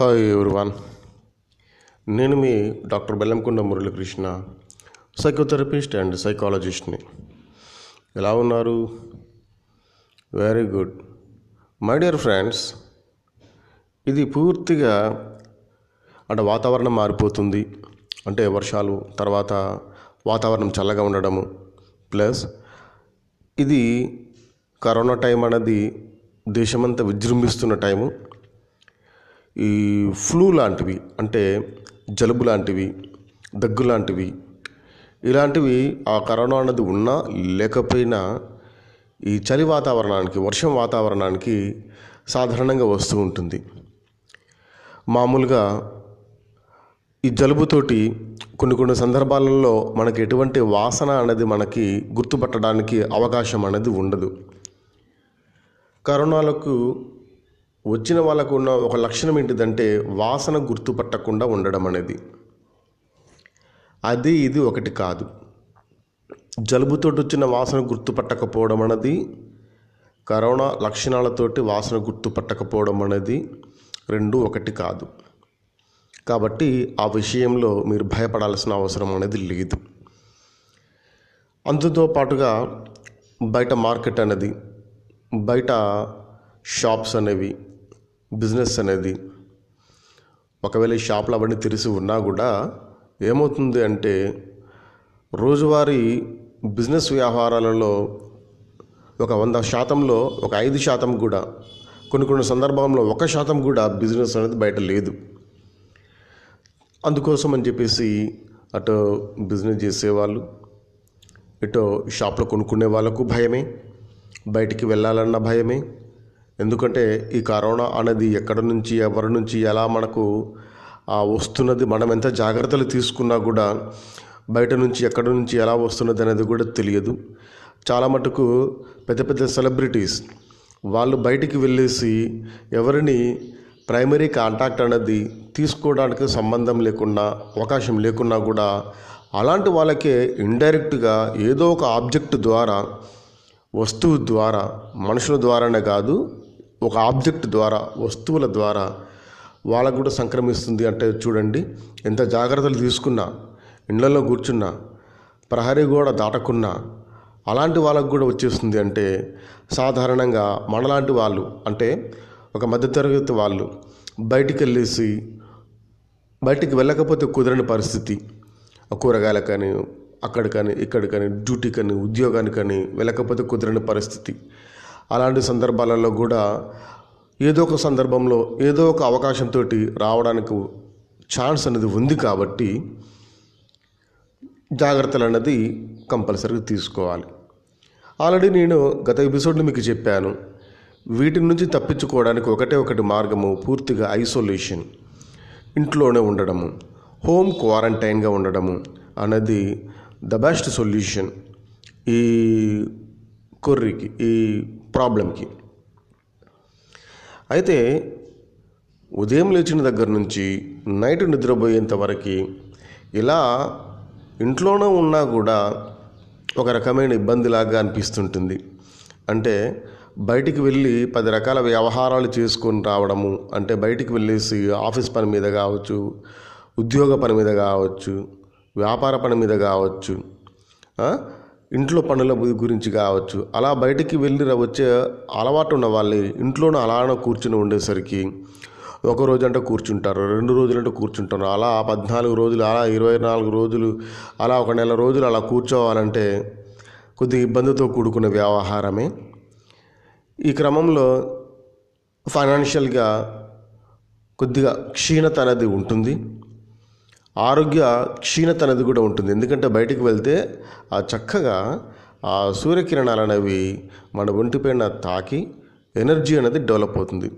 Hi everyone నేను మీ doctor Bellamkonda Muralikrishna psychotherapist and సైకాలజిస్ట్ని ఎలా ఉన్నారు? Very good my dear friends ఇది పూర్తిగా అంటే వాతావరణం మారిపోతుంది. అంటే వర్షాలు తర్వాత వాతావరణం చల్లగా ఉండడము. ప్లస్ ఇది కరోనా టైం అనేది దేశమంతా విజృంభిస్తున్న టైము ఈ ఫ్లూ లాంటివి అంటే జలుబు లాంటివి దగ్గు లాంటివి ఇలాంటివి ఆ కరోనా అన్నది ఉన్నా లేకపోయినా ఈ చలి వాతావరణానికి వర్షం వాతావరణానికి సాధారణంగా వస్తూ ఉంటుంది. మామూలుగా ఈ జలుబుతోటి కొన్ని కొన్ని సందర్భాలలో మనకి ఎటువంటి వాసన అనేది మనకి గుర్తుపట్టడానికి అవకాశం అనేది ఉండదు. కరోనాలకు వచ్చిన వాళ్ళకు ఉన్న ఒక లక్షణం ఏంటిదంటే వాసన గుర్తుపట్టకుండా ఉండడం అనేది. అది ఇది ఒకటి కాదు. జలుబుతో వచ్చిన వాసన గుర్తుపట్టకపోవడం అనేది కరోనా లక్షణాలతోటి వాసన గుర్తుపట్టకపోవడం అనేది రెండు ఒకటి కాదు. కాబట్టి ఆ విషయంలో మీరు భయపడాల్సిన అవసరం అనేది లేదు. అందుతో పాటుగా బయట మార్కెట్ అనేది బయట షాప్స్ అనేవి బిజినెస్ అనేది. ఒకవేళ ఈ షాపులు అవన్నీ తెరిచి ఉన్నా కూడా ఏమవుతుంది అంటే రోజువారీ బిజినెస్ వ్యవహారాలలో ఒక వంద శాతంలో ఒక ఐదు శాతం కూడా కొన్ని కొన్ని సందర్భంలో ఒక శాతం కూడా బిజినెస్ అనేది బయట లేదు. అందుకోసం అని చెప్పేసి అటు బిజినెస్ చేసేవాళ్ళు ఇటు షాప్లో కొనుక్కునే వాళ్ళకు భయమే బయటికి వెళ్ళాలన్న భయమే ఎందుకంటే ఈ కరోనా అనేది ఎక్కడి నుంచి ఎవరి నుంచి ఎలా మనకు వస్తున్నది మనం ఎంత జాగ్రత్తలు తీసుకున్నా కూడా బయట నుంచి ఎక్కడి నుంచి ఎలా వస్తున్నది అనేది కూడా తెలియదు. చాలా మటుకు పెద్ద పెద్ద సెలబ్రిటీస్ వాళ్ళు బయటికి వెళ్ళేసి ఎవరిని ప్రైమరీ కాంటాక్ట్ అనేది తీసుకోవడానికి సంబంధం లేకుండా అవకాశం లేకున్నా కూడా అలాంటి వాళ్ళకే ఇండైరెక్ట్గా ఏదో ఒక ఆబ్జెక్ట్ ద్వారా వస్తువు ద్వారా మనుషుల ద్వారానే కాదు ఒక ఆబ్జెక్ట్ ద్వారా వస్తువుల ద్వారా వాళ్ళకు కూడా సంక్రమిస్తుంది అంటే చూడండి ఎంత జాగ్రత్తలు తీసుకున్నా ఇండ్లలో కూర్చున్నా ప్రహరీ గోడ దాటకున్నా అలాంటి వాళ్ళకు కూడా వచ్చేస్తుంది అంటే సాధారణంగా మనలాంటి వాళ్ళు అంటే ఒక మధ్యతరగతి వాళ్ళు బయటికి వెళ్ళేసి బయటికి వెళ్ళకపోతే కుదరని పరిస్థితి. కూరగాయల కానీ అక్కడ కానీ ఇక్కడ కానీ డ్యూటీ కానీ ఉద్యోగానికి కానీ వెళ్ళకపోతే కుదరని పరిస్థితి. అలాంటి సందర్భాలలో కూడా ఏదో ఒక సందర్భంలో ఏదో ఒక అవకాశంతో రావడానికి ఛాన్స్ అనేది ఉంది కాబట్టి జాగ్రత్తలు అన్నది కంపల్సరీగా తీసుకోవాలి. ఆల్రెడీ నేను గత ఎపిసోడ్లో మీకు చెప్పాను వీటి నుంచి తప్పించుకోవడానికి ఒకటే ఒకటి మార్గము పూర్తిగా ఐసోలేషన్ ఇంట్లోనే ఉండడము హోమ్ క్వారంటైన్గా ఉండడము అనేది ద బెస్ట్ సొల్యూషన్ ఈ కొర్రికి ఈ ప్రాబ్లంకి. అయితే ఉదయం లేచిన దగ్గర నుంచి నైట్ నిద్రపోయేంత వరకు ఇలా ఇంట్లోనే ఉన్నా కూడా ఒక రకమైన ఇబ్బందిలాగా అనిపిస్తుంటుంది. అంటే బయటికి వెళ్ళి పది రకాల వ్యవహారాలు చేసుకొని రావడము అంటే బయటికి వెళ్ళేసి ఆఫీస్ పని మీద కావచ్చు ఉద్యోగ పని మీద కావచ్చు వ్యాపార పని మీద కావచ్చు ఇంట్లో పనుల గురించి కావచ్చు. అలా బయటికి వెళ్ళి వచ్చే అలవాటు ఉన్న వాళ్ళు. ఇంట్లోనే అలానే కూర్చుని ఉండేసరికి ఒక రోజు అంటే కూర్చుంటారు రెండు రోజులు అంటే కూర్చుంటారు. అలా పద్నాలుగు రోజులు అలా ఇరవై నాలుగు రోజులు అలా ఒక నెల రోజులు అలా కూర్చోవాలంటే కొద్దిగా ఇబ్బందితో కూడుకున్న వ్యవహారమే. ఈ క్రమంలో ఫైనాన్షియల్గా కొద్దిగా క్షీణత అనేది ఉంటుంది. ఆరోగ్య క్షీణత అనేది కూడా ఉంటుంది. ఎందుకంటే బయటికి వెళ్తే ఆ చక్కగా ఆ సూర్యకిరణాలు అనేవి మన ఒంటిపైన తాకి ఎనర్జీ అనేది డెవలప్ అవుతుంది.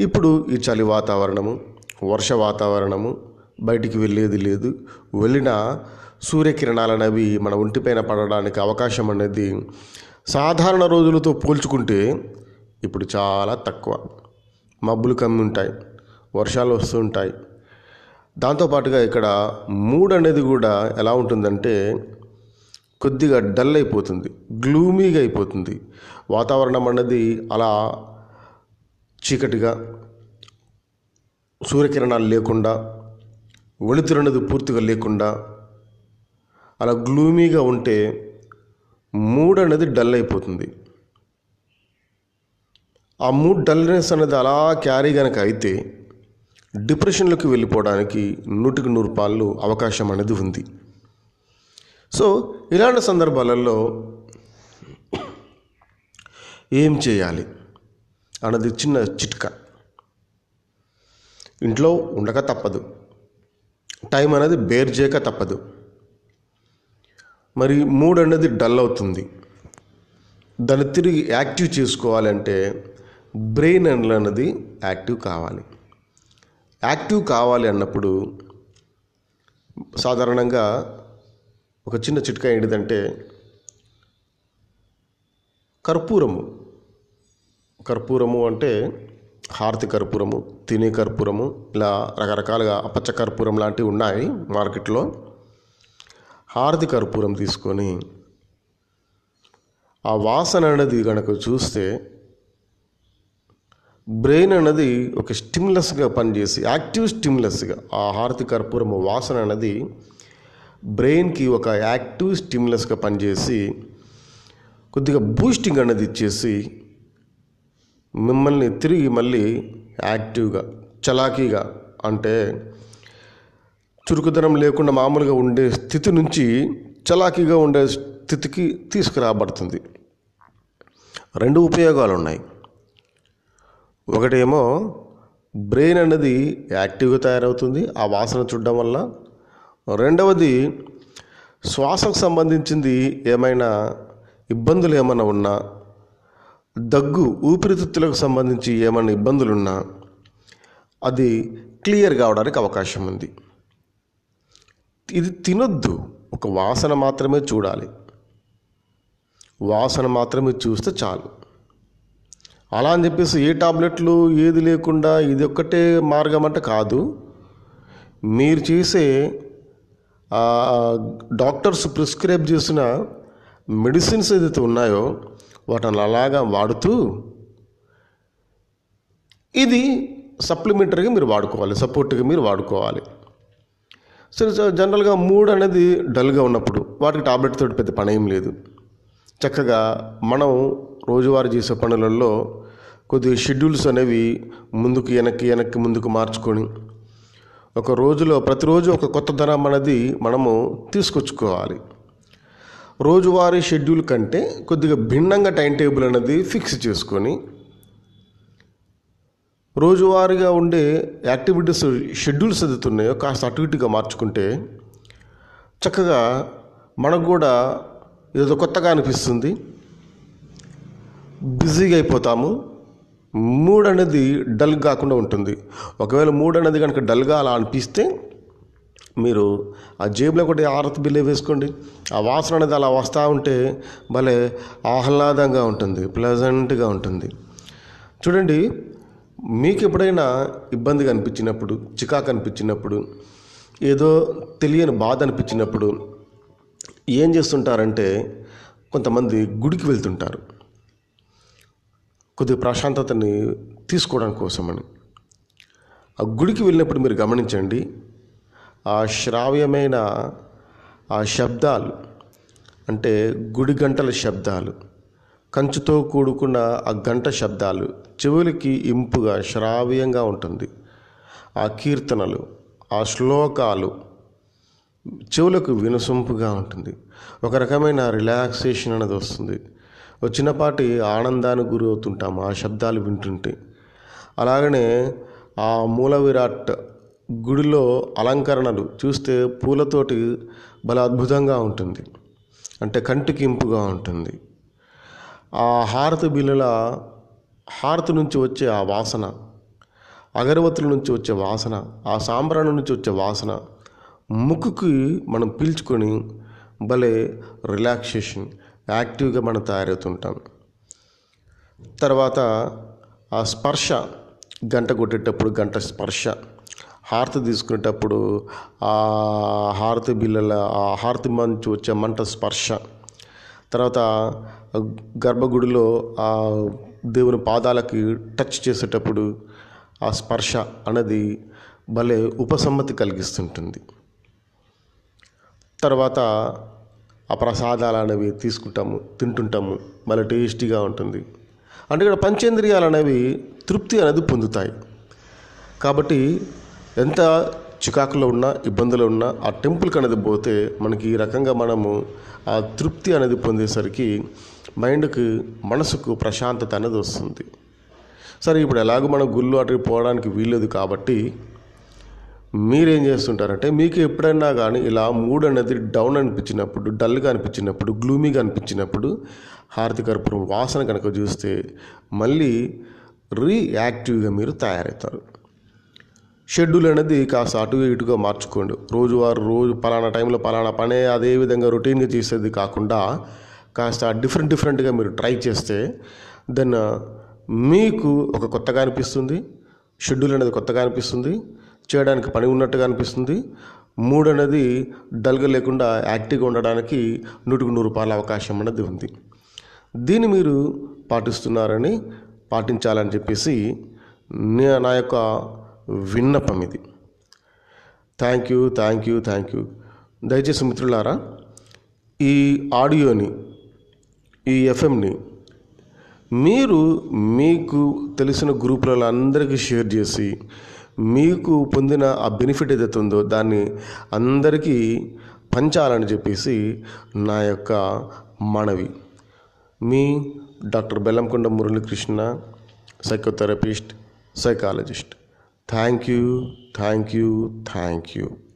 ఇప్పుడు ఈ చలి వాతావరణము వర్ష వాతావరణము బయటికి వెళ్ళేది లేదు. వెళ్ళిన సూర్యకిరణాలు అనేవి మన ఒంటిపైన పడడానికి అవకాశం అనేది సాధారణ రోజులతో పోల్చుకుంటే ఇప్పుడు చాలా తక్కువ. మబ్బులు కమ్మి ఉంటాయి వర్షాలు వస్తుంటాయి. దాంతోపాటుగా ఇక్కడ మూడ్ అనేది కూడా ఎలా ఉంటుందంటే కొద్దిగా డల్ అయిపోతుంది గ్లూమీగా అయిపోతుంది. వాతావరణం అన్నది అలా చీకటిగా సూర్యకిరణాలు లేకుండా వెలుతురు అనేది పూర్తిగా లేకుండా అలా గ్లూమీగా ఉంటే మూడ్ అనేది డల్ అయిపోతుంది. ఆ మూడ్ డల్నెస్ అనేది అలా క్యారీ కనుక అయితే డిప్రెషన్లోకి వెళ్ళిపోవడానికి నూటికి నూరు పాళ్ళు అవకాశం అనేది ఉంది. సో ఇలాంటి సందర్భాలలో ఏం చేయాలి అన్నది చిన్న చిట్కా. ఇంట్లో ఉండక తప్పదు. టైం అనేది బేర్ చేయక తప్పదు. మరి మూడ్ అనేది డల్ అవుతుంది. దాన్ని తిరిగి యాక్టివ్ చేసుకోవాలంటే బ్రెయిన్ అనేది యాక్టివ్ కావాలి. యాక్టివ్ కావాలి అన్నప్పుడు సాధారణంగా ఒక చిన్న చిట్కా ఏంటిదంటే కర్పూరము. కర్పూరము అంటే హారతి కర్పూరము తినే కర్పూరము ఇలా రకరకాలుగా పచ్చ కర్పూరం లాంటివి ఉన్నాయి మార్కెట్లో. హారతి కర్పూరం తీసుకొని ఆ వాసన అనేది కనుక చూస్తే బ్రెయిన్ అనేది ఒక స్టిమ్లెస్గా పనిచేసి యాక్టివ్ స్టిమ్లెస్గా ఆ హారతి కర్పూరము వాసన అనేది బ్రెయిన్కి ఒక యాక్టివ్ స్టిమ్లెస్గా పనిచేసి కొద్దిగా బూస్టింగ్ అనేది ఇచ్చేసి మిమ్మల్ని తిరిగి మళ్ళీ యాక్టివ్గా చలాకీగా అంటే చురుకుదనం లేకుండా మామూలుగా ఉండే స్థితి నుంచి చలాకీగా ఉండే స్థితికి తీసుకురాబడుతుంది. రెండు ఉపయోగాలు ఉన్నాయి ఒకటేమో బ్రెయిన్ అనేది యాక్టివ్గా తయారవుతుంది ఆ వాసన చూడడం వల్ల. రెండవది శ్వాసకు సంబంధించింది ఏమైనా ఇబ్బందులు ఏమైనా ఉన్నా దగ్గు ఊపిరితిత్తులకు సంబంధించి ఏమైనా ఇబ్బందులు ఉన్నా అది క్లియర్ కావడానికి అవకాశం ఉంది. ఇది తినొద్దు ఒక వాసన మాత్రమే చూడాలి. వాసన మాత్రమే చూస్తే చాలు. అలా అని చెప్పేసి ఏ టాబ్లెట్లు ఏది లేకుండా ఇది ఒక్కటే మార్గం అంటే కాదు. మీరు చేసే డాక్టర్స్ ప్రిస్క్రైబ్ చేసిన మెడిసిన్స్ ఏదైతే ఉన్నాయో వాటిని అలాగా వాడుతూ ఇది సప్లిమెంటరీగా మీరు వాడుకోవాలి సపోర్ట్గా మీరు వాడుకోవాలి. సరే జనరల్గా మూడ్ అనేది డల్గా ఉన్నప్పుడు వాటికి టాబ్లెట్ తోటి పెద్ద పని ఏం లేదు. చక్కగా మనం రోజువారీ చేసే పనులలో కొద్దిగా షెడ్యూల్స్ అనేవి ముందుకు వెనక్కి వెనక్కి ముందుకు మార్చుకొని ఒక రోజులో ప్రతిరోజు ఒక కొత్త ధనం అనేది మనము తీసుకొచ్చుకోవాలి. రోజువారీ షెడ్యూల్ కంటే కొద్దిగా భిన్నంగా టైం టేబుల్ అనేది ఫిక్స్ చేసుకొని రోజువారీగా ఉండే యాక్టివిటీస్ షెడ్యూల్స్ ఎదుగుతున్నాయో కాస్త అటు ఇటుగా మార్చుకుంటే చక్కగా మనకు కూడా ఏదో కొత్తగా అనిపిస్తుంది. బిజీగా అయిపోతాము. మూడ్ అనేది డల్ కాకుండా ఉంటుంది. ఒకవేళ మూడ్ అనేది కనుక డల్గా అలా అనిపిస్తే మీరు ఆ జేబులో ఒకటి ఆరతి బిల్లే వేసుకోండి. ఆ వాసన అనేది అలా వస్తూ ఉంటే భలే ఆహ్లాదంగా ఉంటుంది ప్లెజెంట్గా ఉంటుంది. చూడండి మీకు ఎప్పుడైనా ఇబ్బంది కనిపించినప్పుడు చికాకు అనిపించినప్పుడు ఏదో తెలియని బాధ అనిపించినప్పుడు ఏం చేస్తుంటారంటే కొంతమంది గుడికి వెళ్తుంటారు. కొద్దిగా ప్రశాంతతని తీసుకోవడం కోసమని. ఆ గుడికి వెళ్ళినప్పుడు మీరు గమనించండి ఆ శ్రావ్యమైన ఆ శబ్దాలు అంటే గుడి గంటల శబ్దాలు కంచుతో కూడుకున్న ఆ గంట శబ్దాలు చెవులకి ఇంపుగా శ్రావ్యంగా ఉంటుంది. ఆ కీర్తనలు ఆ శ్లోకాలు చెవులకు వినసొంపుగా ఉంటుంది. ఒక రకమైన రిలాక్సేషన్ అనేది వస్తుంది. చిన్నపాటి ఆనందానికి గురి అవుతుంటాం ఆ శబ్దాలు వింటుంటే. అలాగనే ఆ మూల విరాట్ గుడిలో అలంకరణలు చూస్తే పూలతోటి భలే అద్భుతంగా ఉంటుంది. అంటే కంటికి ఇంపుగా ఉంటుంది. ఆ హారతి బిల్లుల హారతి నుంచి వచ్చే ఆ వాసన అగరవతుల నుంచి వచ్చే వాసన ఆ సాంబ్రాణి నుంచి వచ్చే వాసన ముక్కుకి మనం పీల్చుకొని భలే రిలాక్సేషన్ యాక్టివ్గా మనం తయారవుతుంటాం. తర్వాత ఆ స్పర్శ గంట కొట్టేటప్పుడు గంట స్పర్శ హారతి తీసుకునేటప్పుడు ఆ హారతి బిల్లల ఆ హారతి మంచి వచ్చే మంట స్పర్శ. తర్వాత గర్భగుడిలో ఆ దేవుని పాదాలకి టచ్ చేసేటప్పుడు ఆ స్పర్శ అనేది భలే ఉపసమ్మతి కలిగిస్తుంటుంది. తర్వాత ఆ ప్రసాదాలు అనేవి తీసుకుంటాము తింటుంటాము. భలే టేస్టీగా ఉంటుంది. అంటే ఇక్కడ పంచేంద్రియాలు అనేవి తృప్తి అనేది పొందుతాయి. కాబట్టి ఎంత చికాకులో ఉన్నా ఇబ్బందులు ఉన్నా ఆ టెంపుల్కి అనేది పోతే మనకి ఈ రకంగా మనము ఆ తృప్తి అనేది పొందేసరికి మైండ్కి మనసుకు ప్రశాంతత అనేది వస్తుంది. సరే ఇప్పుడు ఎలాగో మనం గుళ్ళు అటు పోవడానికి వీల్లేదు కాబట్టి మీరేం చేస్తుంటారంటే మీకు ఎప్పుడైనా కానీ ఇలా మూడ్ అనేది డౌన్ అనిపించినప్పుడు డల్గా అనిపించినప్పుడు గ్లూమీగా అనిపించినప్పుడు హారతి కర్పూరం వాసన కనుక చూస్తే మళ్ళీ రీయాక్టివ్గా మీరు తయారవుతారు. షెడ్యూల్ అనేది కాస్త అటు ఇటుగా మార్చుకోండి. రోజువారు రోజు పలానా టైంలో పలానా పనే అదే విధంగా రొటీన్గా చేసేది కాకుండా కాస్త డిఫరెంట్ డిఫరెంట్గా మీరు ట్రై చేస్తే దెన్ మీకు ఒక కొత్తగా అనిపిస్తుంది షెడ్యూల్ అనేది కొత్తగా అనిపిస్తుంది చేయడానికి పని ఉన్నట్టుగా అనిపిస్తుంది. మూడ్ అనేది డల్గా లేకుండా యాక్టివ్గా ఉండడానికి నూటికి నూరు రూపాయల అవకాశం అనేది ఉంది. దీన్ని మీరు పాటిస్తున్నారని పాటించాలని చెప్పేసి నే- నా యొక్క విన్నపం ఇది. Thank you thank you thank you. దయచేసి మిత్రులారా ఈ ఆడియోని ఈ ఎఫ్ఎంని మీరు మీకు తెలిసిన గ్రూపులలో అందరికీ షేర్ చేసి మీకు పొందిన ఆ బెనిఫిట్ ఏదైతే ఉందో దాన్ని అందరికీ పంచాలని చెప్పేసి నా యొక్క మనవి. మీ doctor Bellamkonda Muralikrishna psychotherapist psychologist thank you thank you thank you